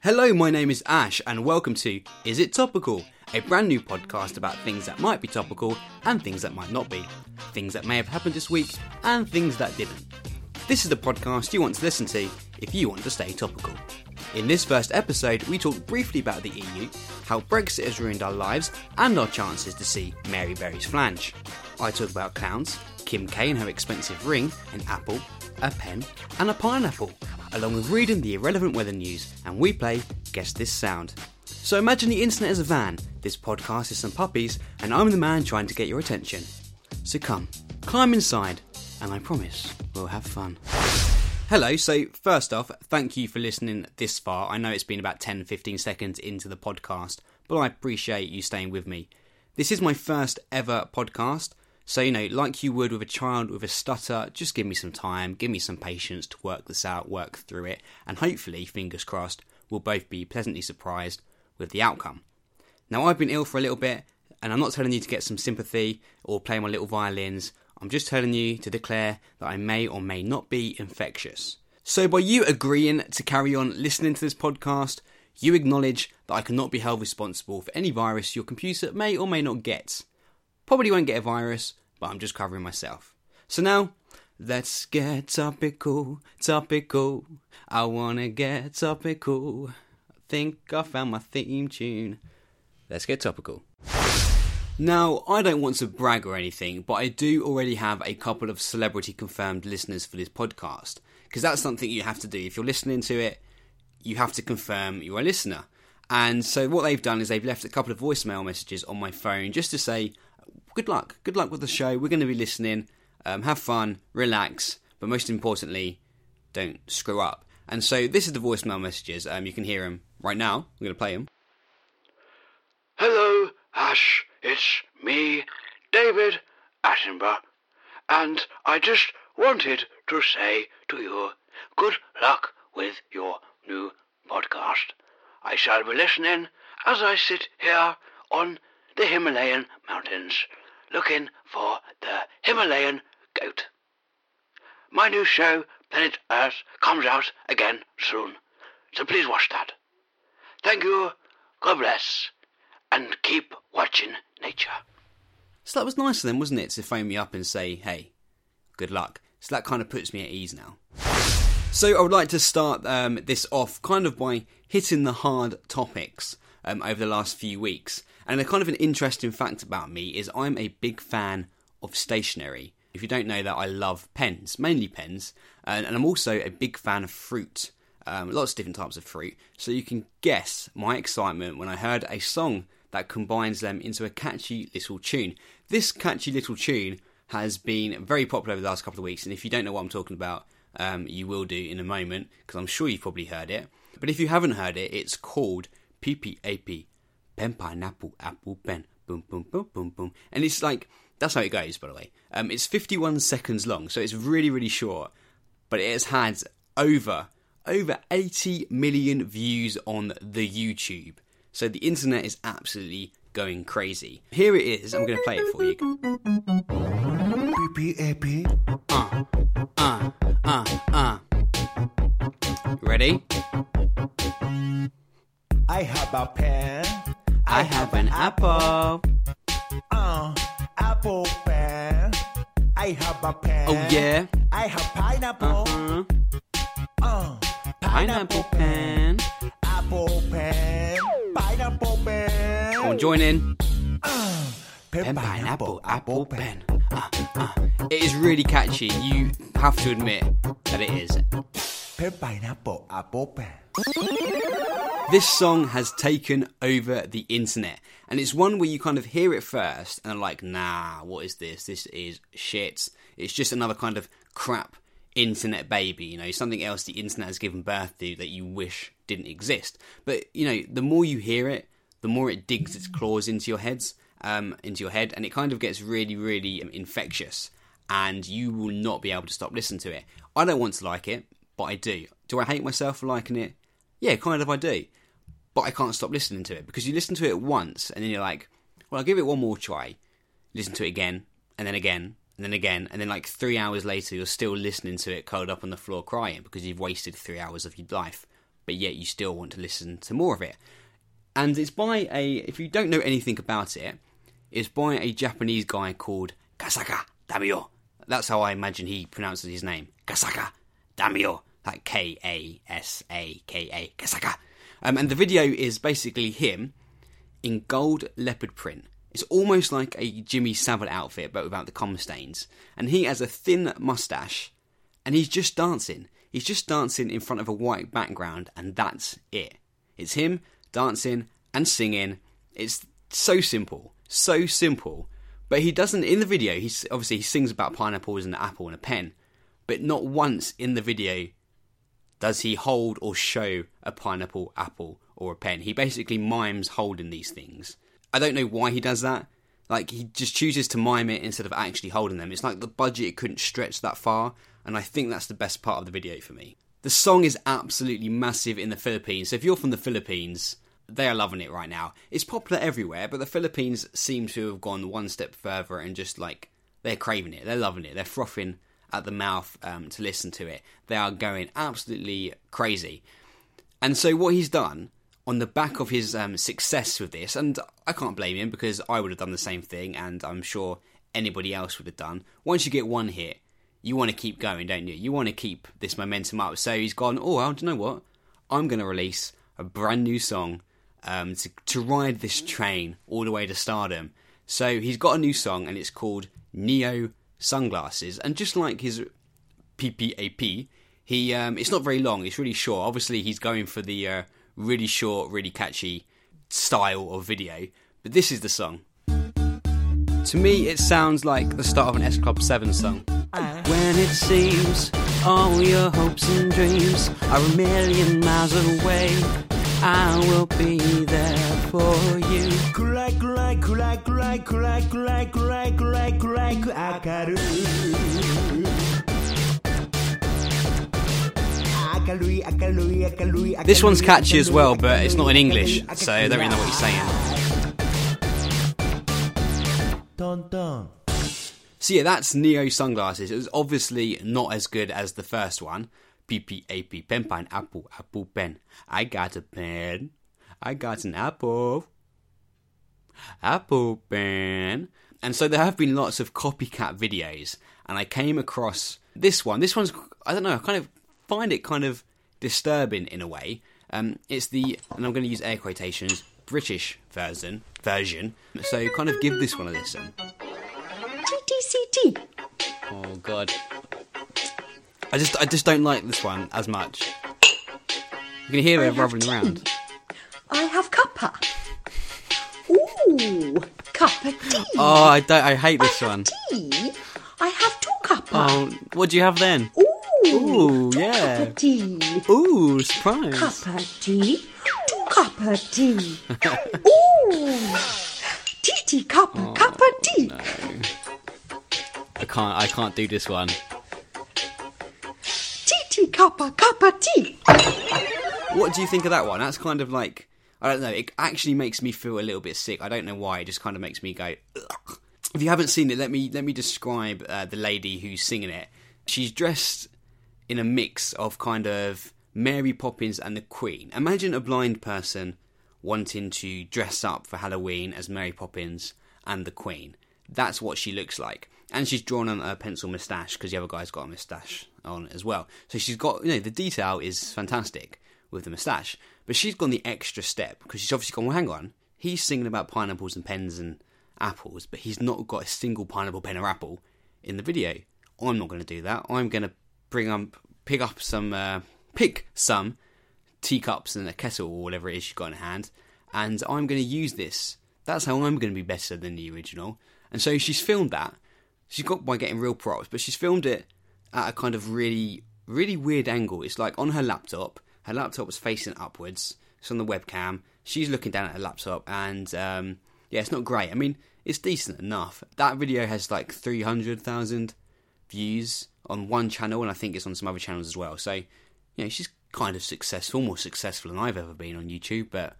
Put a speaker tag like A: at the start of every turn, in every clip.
A: Hello, my name is Ash, and welcome to Is It Topical? A brand new podcast about things that might be topical and things that might not be, things that may have happened this week and things that didn't. This is the podcast you want to listen to if you want to stay topical. In this first episode, we talk briefly about the EU, how Brexit has ruined our lives, and our chances to see Mary Berry's flange. I talk about clowns, Kim K and her expensive ring, an apple, a pen, and a pineapple, along with reading the irrelevant weather news, and we play Guess This Sound. So imagine the internet as a van, this podcast is some puppies, and I'm the man trying to get your attention. So come, climb inside, and I promise we'll have fun. Hello, so first off, thank you for listening this far. I know it's been about 10 15 seconds into the podcast, but I appreciate you staying with me. This is my first ever podcast, so you know, like you would with a child with a stutter, just give me some time, give me some patience to work this out, work through it, and hopefully, fingers crossed, we'll both be pleasantly surprised with the outcome. Now, I've been ill for a little bit, and I'm not telling you to get some sympathy or play my little violins. I'm just telling you to declare that I may or may not be infectious. So, by you agreeing to carry on listening to this podcast, you acknowledge that I cannot be held responsible for any virus your computer may or may not get. Probably won't get a virus, but I'm just covering myself. So now, let's get topical, topical. I wanna get topical. I think I found my theme tune. Let's get topical. Now, I don't want to brag or anything, but I do already have a couple of celebrity confirmed listeners for this podcast. Because that's something you have to do. If you're listening to it, you have to confirm you're a listener. And so what they've done is they've left a couple of voicemail messages on my phone just to say, good luck, good luck with the show. We're going to be listening. Um, have fun, relax, but most importantly, don't screw up. And so this is the voicemail messages. Um, you can hear them right now. I'm going to play them.
B: Hello, Ash. It's me, David Attenborough, and I just wanted to say to you, good luck with your new podcast. I shall be listening as I sit here on the Himalayan mountains, looking for the Himalayan goat. My new show, Planet Earth, comes out again soon, so please watch that. Thank you, God bless, and keep watching nature.
A: So that was nice of them, wasn't it, to phone me up and say, hey, good luck. So that kind of puts me at ease now. So I would like to start um, this off kind of by hitting the hard topics um, over the last few weeks. And a kind of an interesting fact about me is I'm a big fan of stationery. If you don't know that, I love pens, mainly pens, and, and I'm also a big fan of fruit. Um, lots of different types of fruit. So you can guess my excitement when I heard a song that combines them into a catchy little tune. This catchy little tune has been very popular over the last couple of weeks, and if you don't know what I'm talking about, um, you will do in a moment because I'm sure you've probably heard it. But if you haven't heard it, it's called PPAP, pen pineapple apple pen, boom boom boom boom boom, and it's like that's how it goes. By the way, um, it's 51 seconds long, so it's really really short, but it has had over over 80 million views on the YouTube. So the internet is absolutely going crazy. Here it is. I'm going to play it for you.
C: PPAP.
A: Uh, uh, uh, uh. Ready?
C: I have a pen.
A: I have an apple.
C: Uh, apple pen. I have a pen.
A: Oh yeah.
C: I have pineapple.
A: Uh-huh.
C: Uh,
A: Pineapple pen.
C: Apple pen. Pineapple pen.
A: Come on, join in.
C: Pen,
A: Pen, pineapple, apple, pen. Uh, uh. It is really catchy. You have to admit that it is.
C: Pen, pineapple, apple pen.
A: This song has taken over the internet, and it's one where you kind of hear it first and are like, nah, what is this? This is shit. It's just another kind of crap internet baby, you know, something else the internet has given birth to that you wish didn't exist. But, you know, the more you hear it, the more it digs its claws into your heads, um, into your head, and it kind of gets really, really um, infectious, and you will not be able to stop listening to it. I don't want to like it, but I do. Do I hate myself for liking it? Yeah, kind of I do. But I can't stop listening to it because you listen to it once and then you're like, well, I'll give it one more try. Listen to it again, and then again, and then again, and then like three hours later, you're still listening to it curled up on the floor crying because you've wasted three hours of your life but yet you still want to listen to more of it. And it's by a, if you don't know anything about it, it's by a Japanese guy called Kasaka Damio. That's how I imagine he pronounces his name. Kasaka Damio. Like K A S A K A. Kasaka. Um, and the video is basically him in gold leopard print. It's almost like a Jimmy Savile outfit, but without the cum stains. And he has a thin mustache, and he's just dancing. He's just dancing in front of a white background, and that's it. It's him dancing and singing. It's so simple, so simple. But he doesn't in the video. He's obviously he sings about pineapples and an apple and a pen, but not once in the video does he hold or show a pineapple, apple, or a pen. He basically mimes holding these things. I don't know why he does that. Like he just chooses to mime it instead of actually holding them. It's like the budget couldn't stretch that far, and I think that's the best part of the video for me. The song is absolutely massive in the Philippines. So if you're from the Philippines, they are loving it right now. It's popular everywhere, but the Philippines seem to have gone one step further and just like they're craving it. They're loving it. They're frothing at the mouth um, to listen to it. They are going absolutely crazy. And so what he's done on the back of his um, success with this, and I can't blame him because I would have done the same thing, and I'm sure anybody else would have done. Once you get one hit, you want to keep going, don't you? You want to keep this momentum up. So he's gone, oh, well, do you know what? I'm going to release a brand new song um, to, to ride this train all the way to stardom. So he's got a new song, and it's called Neo Sunglasses. And just like his PPAP, he um, it's not very long. It's really short. Obviously, he's going for the uh, really short, really catchy style of video. But this is the song. To me, it sounds like the start of an S Club 7 song. When it seems all your hopes and dreams are a million miles away, I will be there for you.
C: 暗い暗い暗い暗い暗い暗い暗い暗い暗い明るい明るい明るい明るい
A: This one's catchy as well, but it's not in English, so I don't really know what he's saying.
C: トントン
A: So yeah, that's Neo Sunglasses. It was obviously not as good as the first one. PPAP, pen, pine, apple, apple, pen. I got a pen. I got an apple. Apple pen. And so there have been lots of copycat videos, and I came across this one. This one's, I don't know, I kind of find it kind of disturbing in a way. Um, it's the, and I'm going to use air quotations, British version. Version. So kind of give this one a listen.
D: TTCT.
A: Oh god. I just I just don't like this one as much. You can hear
D: I
A: it
D: have
A: rubbing
D: tea.
A: around.
D: I have cuppa. Ooh, cuppa tea.
A: Oh, I don't. I hate this
D: have
A: one.
D: tea. I have two cuppa.
A: Oh, what do you have then?
D: Ooh,
A: Ooh,
D: two
A: yeah.
D: cuppa tea.
A: Ooh, surprise!
D: Cuppa tea. Two cuppa tea. Ooh, tea tea, cuppa oh, cuppa tea.
A: I can't. I can't do this one.
D: Cuppa cuppa tea.
A: What do you think of that one? That's kind of like I don't know. It actually makes me feel a little bit sick. I don't know why. It just kind of makes me go. Ugh. If you haven't seen it, let me let me describe uh, the lady who's singing it. She's dressed in a mix of kind of Mary Poppins and the Queen. Imagine a blind person wanting to dress up for Halloween as Mary Poppins and the Queen. That's what she looks like. And she's drawn on a pencil moustache because the other guy's got a moustache on as well. So she's got, you know, the detail is fantastic with the moustache. But she's gone the extra step because she's obviously gone, well, hang on. He's singing about pineapples and pens and apples, but he's not got a single pineapple, pen, or apple in the video. I'm not going to do that. I'm going to bring up, pick up some, uh, pick some teacups and a kettle or whatever it is she's got in hand, and I'm going to use this. That's how I'm going to be better than the original. And so she's filmed that. She's got by getting real props, but she's filmed it at a kind of really, really weird angle. It's like on her laptop. Her laptop was facing upwards. It's on the webcam. She's looking down at her laptop, and um, yeah, it's not great. I mean, it's decent enough. That video has like 300,000 views on one channel, and I think it's on some other channels as well. So, you know, she's kind of successful, more successful than I've ever been on YouTube, but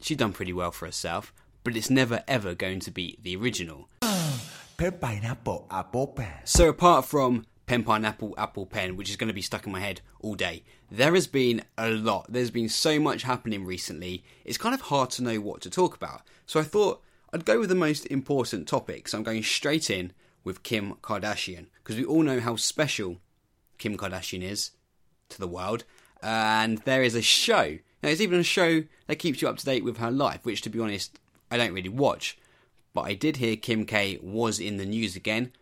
A: she's done pretty well for herself. But it's never ever going to be the original.
C: Pineapple apple pen
A: So apart from pen pineapple apple pen, which is going to be stuck in my head all day. There has been a lot. There's been so much happening recently. It's kind of hard to know what to talk about. So I thought I'd go with the most important topic. So I'm going straight in with Kim Kardashian because we all know how special Kim Kardashian is to the world. And there is a show. Now, there's even a show that keeps you up to date with her life, which, to be honest, I don't really watch. But I did hear Kim K was in the news again.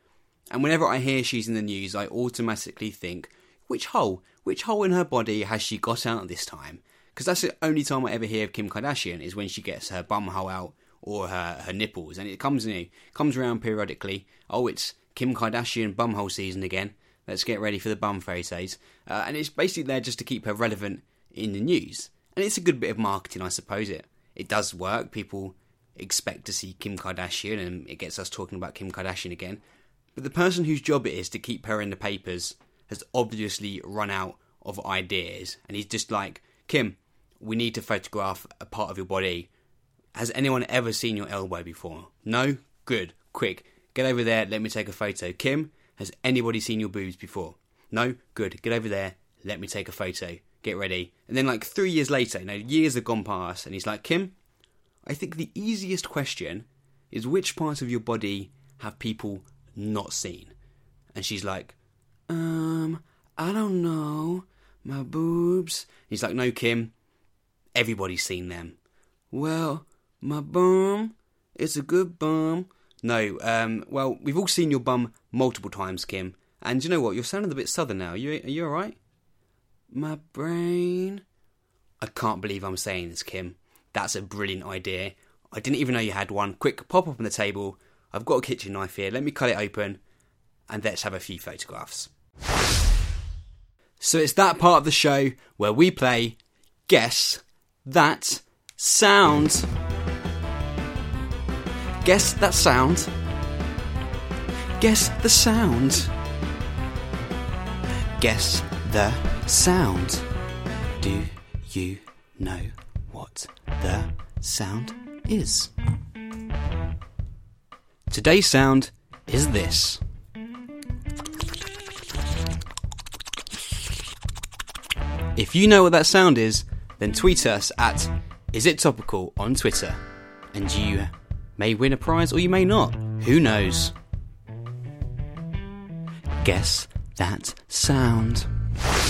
A: And whenever I hear she's in the news, I automatically think, which hole? Which hole in her body has she got out this time? Because that's the only time I ever hear of Kim Kardashian is when she gets her bum hole out or her, her nipples. And it comes, know, comes around periodically. Oh, it's Kim Kardashian bumhole season again. Let's get ready for the bum photos. Uh, and it's basically there just to keep her relevant in the news. And it's a good bit of marketing, I suppose. It it does work. People expect to see Kim Kardashian, and it gets us talking about Kim Kardashian again. But the person whose job it is to keep her in the papers has obviously run out of ideas, and he's just like, Kim, we need to photograph a part of your body. Has anyone ever seen your elbow before? No? Good. Quick. Get over there, let me take a photo. Kim, has anybody seen your boobs before? No? Good. Get over there, let me take a photo. Get ready. And then, like, three years later, you know, years have gone past, and he's like, Kim, I think the easiest question is which part of your body have people not seen? And she's like, um, I don't know. My boobs. He's like, no, Kim. Everybody's seen them. Well, my bum. It's a good bum. No, um, well, we've all seen your bum multiple times, Kim. And you know what? You're sounding a bit southern now. Are you, are you alright? My brain. I can't believe I'm saying this, Kim. That's a brilliant idea. I didn't even know you had one. Quick, pop up on the table. I've got a kitchen knife here. Let me cut it open and let's have a few photographs. So it's that part of the show where we play Guess That Sound. Guess that sound. Guess the sound. Guess the sound. Do you know what the sound is? Today's sound is this. If you know what that sound is, then tweet us at Is It Topical on Twitter, and you may win a prize or you may not. Who knows? Guess that sound.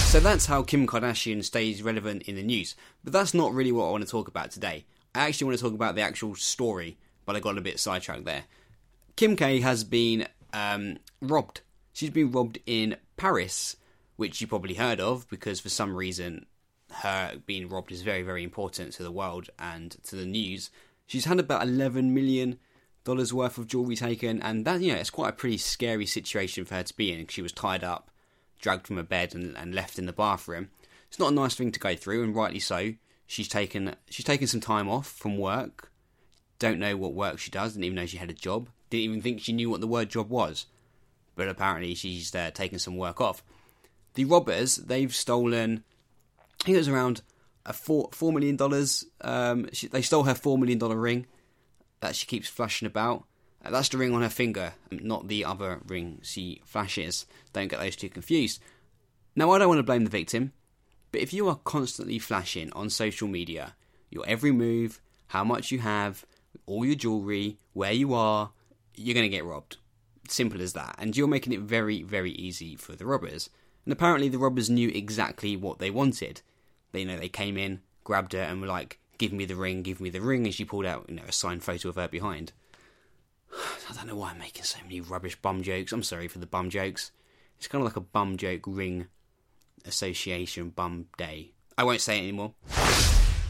A: So that's how Kim Kardashian stays relevant in the news. But that's not really what I want to talk about today. I actually want to talk about the actual story, but I got a bit sidetracked there. Kim K has been um, robbed. She's been robbed in Paris, which you probably heard of because for some reason her being robbed is very, very important to the world and to the news. She's had about eleven million dollars worth of jewelry taken, and that you know it's quite a pretty scary situation for her to be in. Because she was tied up, dragged from her bed, and, and left in the bathroom. It's not a nice thing to go through, and rightly so. She's taken she's taken some time off from work. Don't know what work she does. Didn't even know she had a job. Didn't even think she knew what the word job was. But apparently she's uh, taken some work off. The robbers they've stolen. I think it was around a four four million dollars. Um, she, they stole her four million dollar ring that she keeps flashing about. Uh, that's the ring on her finger, not the other ring she flashes. Don't get those two confused. Now, I don't want to blame the victim, but if you are constantly flashing on social media your every move, how much you have, all your jewelry, where you are, you're going to get robbed. Simple as that. And you're making it very, very easy for the robbers. And apparently, the robbers knew exactly what they wanted. They you know they came in, grabbed her, and were like, "Give me the ring, give me the ring," and she pulled out you know a signed photo of her behind. I don't know why I'm making so many rubbish bum jokes. I'm sorry for the bum jokes. It's kind of like a bum joke ring association bum day. I won't say it anymore.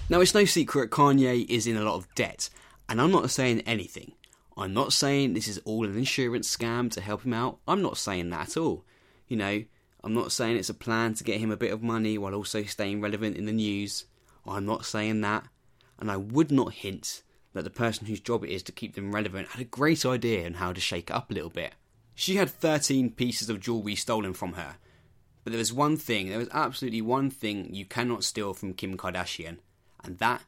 A: Now, it's no secret Kanye is in a lot of debt, and I'm not saying anything. I'm not saying this is all an insurance scam to help him out. I'm not saying that at all. You know, I'm not saying it's a plan to get him a bit of money while also staying relevant in the news. I'm not saying that. And I would not hint that the person whose job it is to keep them relevant had a great idea on how to shake it up a little bit. She had 13 pieces of jewellery stolen from her. But there was one thing, there was absolutely one thing you cannot steal from Kim Kardashian, and that,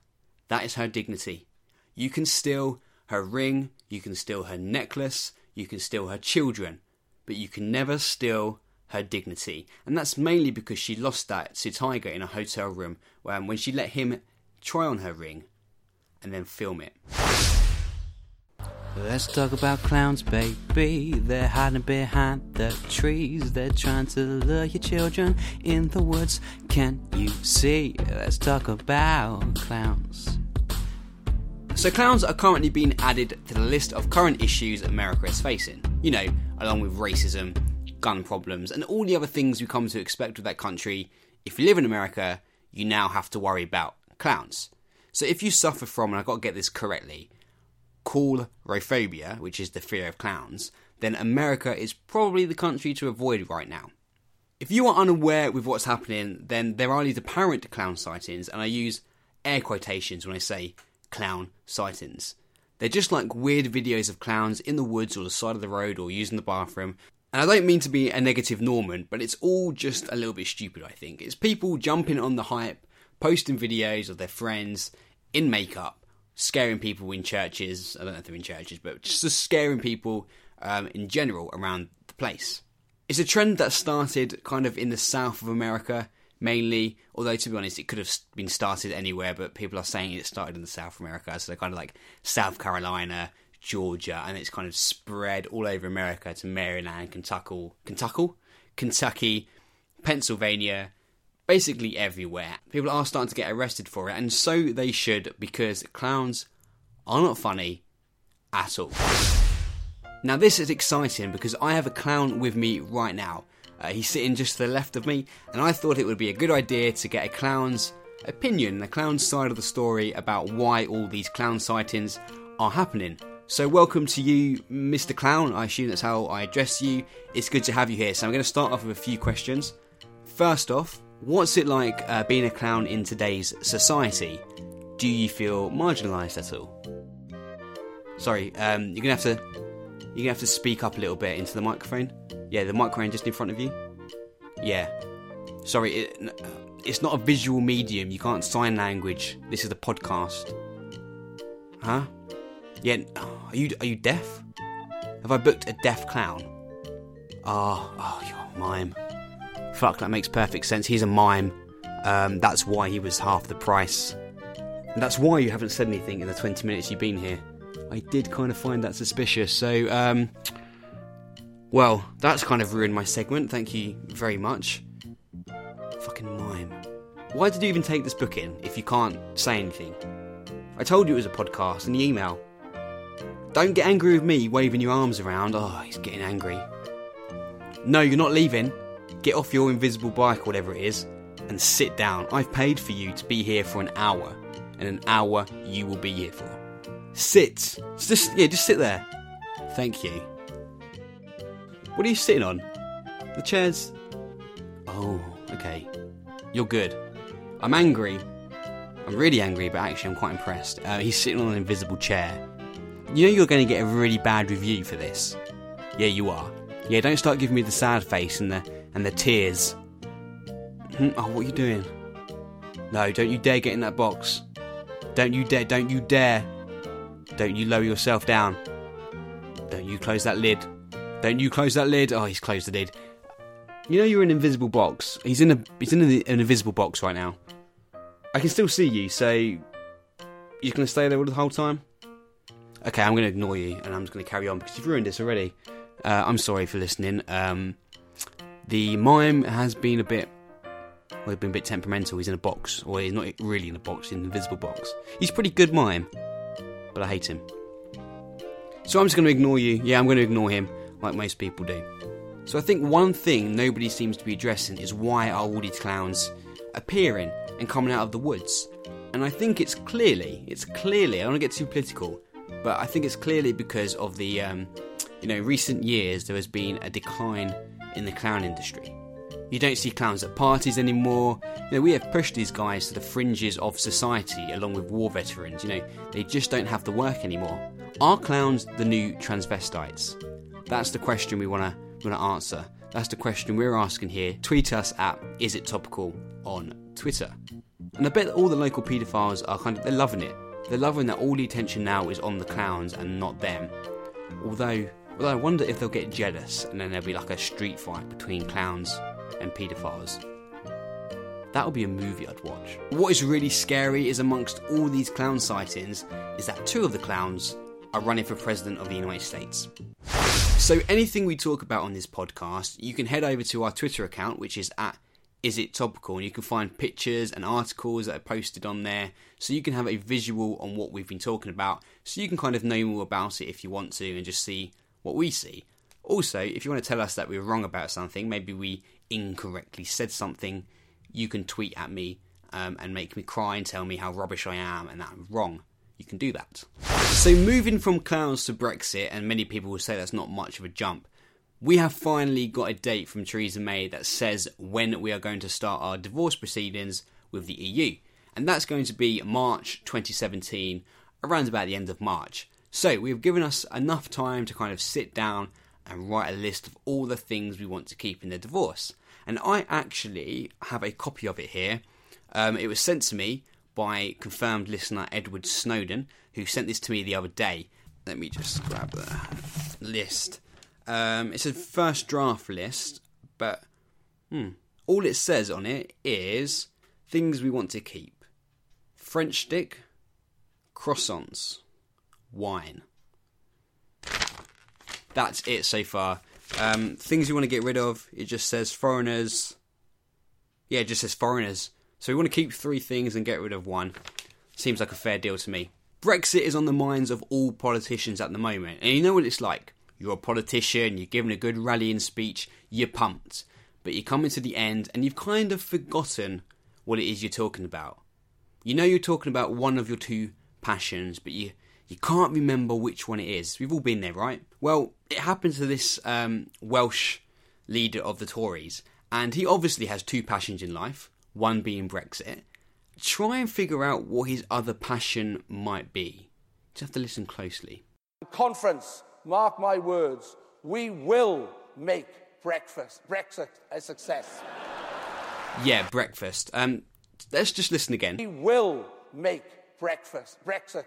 A: that is her dignity. You can steal her ring, you can steal her necklace, you can steal her children, but you can never steal her dignity, and that's mainly because she lost that to Tiger in a hotel room um, when she let him try on her ring and then film it. Let's talk about clowns, baby. They're hiding behind the trees. They're trying to lure your children in the woods. Can you see? Let's talk about clowns. So, clowns are currently being added to the list of current issues America is facing. You know, along with racism, gun problems, and all the other things we come to expect with that country. If you live in America, you now have to worry about clowns. So, if you suffer from, and I've got to get this correctly, coulrophobia, which is the fear of clowns, then America is probably the country to avoid right now. If you are unaware with what's happening, then there are these apparent clown sightings, and I use air quotations when I say clown sightings. They're just like weird videos of clowns in the woods or the side of the road or using the bathroom. And I don't mean to be a negative Norman, but it's all just a little bit stupid, I think. It's people jumping on the hype, posting videos of their friends in makeup, scaring people in churches. I don't know if they're in churches, but just scaring people um, in general around the place. It's a trend that started kind of in the south of America mainly. Although to be honest, it could have been started anywhere, but people are saying it started in South America, so they're kind of like South Carolina, Georgia, and it's kind of spread all over America to Maryland, Kentucky, Kentucky, Kentucky, Pennsylvania, basically everywhere. People are starting to get arrested for it, and so they should because clowns are not funny at all. Now, this is exciting because I have a clown with me right now. Uh, he's sitting just to the left of me, and I thought it would be a good idea to get a clown's opinion, the clown's side of the story about why all these clown sightings are happening. So, welcome to you, Mr. Clown. I assume that's how I address you. It's good to have you here. So, I'm going to start off with a few questions. First off, what's it like uh, being a clown in today's society? Do you feel marginalised at all? Sorry, um, you're gonna have to you're gonna have to speak up a little bit into the microphone. Yeah, the microphone just in front of you. Yeah. Sorry, it, it's not a visual medium. You can't sign language. This is a podcast. Huh? Yeah. Are you are you deaf? Have I booked a deaf clown? Oh, oh, you're a mime. Fuck, that makes perfect sense. He's a mime. Um, that's why he was half the price. And that's why you haven't said anything in the 20 minutes you've been here. I did kind of find that suspicious. So, um, well, that's kind of ruined my segment. Thank you very much. Fucking mime. Why did you even take this book in if you can't say anything? I told you it was a podcast in the email. Don't get angry with me waving your arms around. Oh, he's getting angry. No, you're not leaving. Get off your invisible bike, or whatever it is, and sit down. I've paid for you to be here for an hour, and an hour you will be here for. Sit. Just yeah, just sit there. Thank you. What are you sitting on? The chairs. Oh, okay. You're good. I'm angry. I'm really angry, but actually I'm quite impressed. Uh, he's sitting on an invisible chair. You know you're going to get a really bad review for this. Yeah, you are. Yeah, don't start giving me the sad face and the and the tears. Hmm, Oh, what are you doing? No, don't you dare get in that box. Don't you dare, don't you dare. Don't you lower yourself down. Don't you close that lid. Don't you close that lid. Oh, he's closed the lid. You know you're in an invisible box. He's in a he's in an, an invisible box right now. I can still see you, so you're gonna stay there all the whole time. Okay, I'm gonna ignore you and I'm just gonna carry on because you've ruined this already. Uh, I'm sorry for listening. Um, the mime has been a bit well, he's been a bit temperamental. He's in a box, or he's not really in a box, in an invisible box. He's a pretty good mime, but I hate him. So I'm just going to ignore you. Yeah, I'm going to ignore him, like most people do. So I think one thing nobody seems to be addressing is why are all these clowns appearing and coming out of the woods? And I think it's clearly, it's clearly, I don't want to get too political, but I think it's clearly because of the, um, you know, recent years there has been a decline in the clown industry. You don't see clowns at parties anymore. You know, we have pushed these guys to the fringes of society along with war veterans. You know, they just don't have the work anymore. Are clowns the new transvestites? That's the question we want to want to answer. That's the question we're asking here. Tweet us at Is It Topical on Twitter. And I bet all the local paedophiles are kind of they're loving it. They're loving that all the attention now is on the clowns and not them. Although Well, I wonder if they'll get jealous and then there'll be like a street fight between clowns and paedophiles. That would be a movie I'd watch. What is really scary is amongst all these clown sightings is that two of the clowns are running for president of the United States. So anything we talk about on this podcast, you can head over to our Twitter account, which is at is it topical and you can find pictures and articles that are posted on there so you can have a visual on what we've been talking about so you can kind of know more about it if you want to and just see what we see. Also if you want to tell us that we were wrong about something maybe we incorrectly said something you can tweet at me um, and make me cry and tell me how rubbish i am and that i'm wrong. You can do that so moving from clowns to brexit and many people will say that's not much of a jump we have finally got a date from Theresa May that says when we are going to start our divorce proceedings with the EU, and that's going to be March 2017, around about the end of March. So we have given us enough time to kind of sit down and write a list of all the things we want to keep in the divorce. And I actually have a copy of it here. Um, it was sent to me by confirmed listener Edward Snowden, who sent this to me the other day. Let me just grab the list. Um, it's a first draft list, but hmm, all it says on it is things we want to keep: French stick, croissants, wine. That's it so far. Um, things you want to get rid of. It just says foreigners. Yeah, it just says foreigners. So we want to keep three things and get rid of one. Seems like a fair deal to me. Brexit is on the minds of all politicians at the moment, and you know what it's like you're a politician, you're giving a good rallying speech, you're pumped. But you're coming to the end and you've kind of forgotten what it is you're talking about. You know you're talking about one of your two passions, but you you can't remember which one it is. We've all been there, right? Well, it happened to this um, Welsh leader of the Tories, and he obviously has two passions in life, one being Brexit. Try and figure out what his other passion might be. Just have to listen closely.
E: conference, mark my words, we will make breakfast, Brexit a success.
A: Yeah, breakfast. Um, let's just listen again.
E: We will make breakfast, Brexit.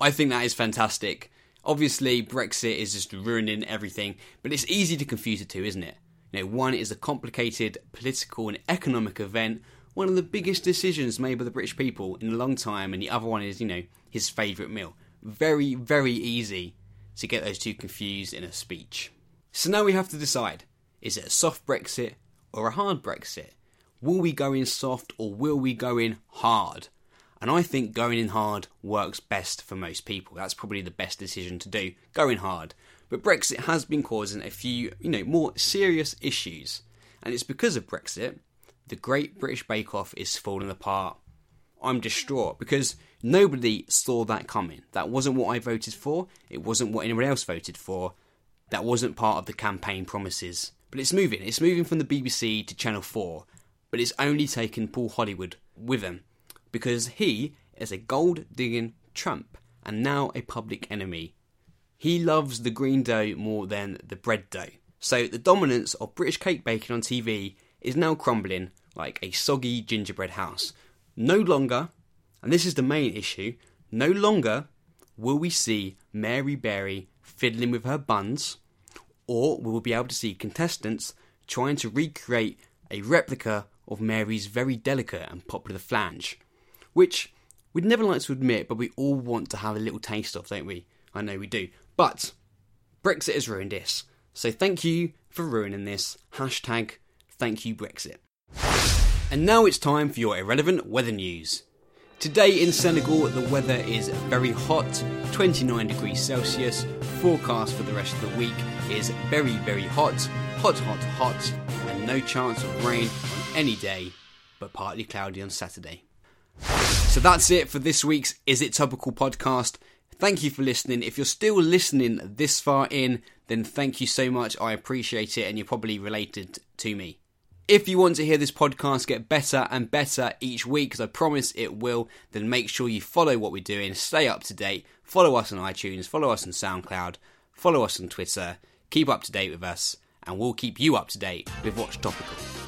A: I think that is fantastic. Obviously, Brexit is just ruining everything, but it's easy to confuse the two, isn't it? You know, one is a complicated political and economic event, one of the biggest decisions made by the British people in a long time, and the other one is, you know, his favourite meal. Very, very easy to get those two confused in a speech. So now we have to decide is it a soft Brexit or a hard Brexit? Will we go in soft or will we go in hard? And I think going in hard works best for most people. That's probably the best decision to do, going hard. But Brexit has been causing a few, you know, more serious issues. And it's because of Brexit, the Great British Bake Off is falling apart. I'm distraught because nobody saw that coming. That wasn't what I voted for. It wasn't what anyone else voted for. That wasn't part of the campaign promises. But it's moving. It's moving from the BBC to Channel 4. But it's only taken Paul Hollywood with him because he is a gold digging Trump and now a public enemy. He loves the green dough more than the bread dough. So the dominance of British cake baking on TV is now crumbling like a soggy gingerbread house. No longer, and this is the main issue, no longer will we see Mary Berry fiddling with her buns, or we will be able to see contestants trying to recreate a replica of Mary's very delicate and popular flange, which we'd never like to admit, but we all want to have a little taste of, don't we? I know we do. But Brexit has ruined this. So thank you for ruining this. Hashtag thank you Brexit. And now it's time for your irrelevant weather news. Today in Senegal, the weather is very hot, 29 degrees Celsius. Forecast for the rest of the week is very, very hot, hot, hot, hot, and no chance of rain on any day, but partly cloudy on Saturday. So that's it for this week's Is It Topical podcast. Thank you for listening. If you're still listening this far in, then thank you so much. I appreciate it, and you're probably related to me. If you want to hear this podcast get better and better each week, because I promise it will, then make sure you follow what we're doing, stay up to date, follow us on iTunes, follow us on SoundCloud, follow us on Twitter, keep up to date with us, and we'll keep you up to date with what's topical.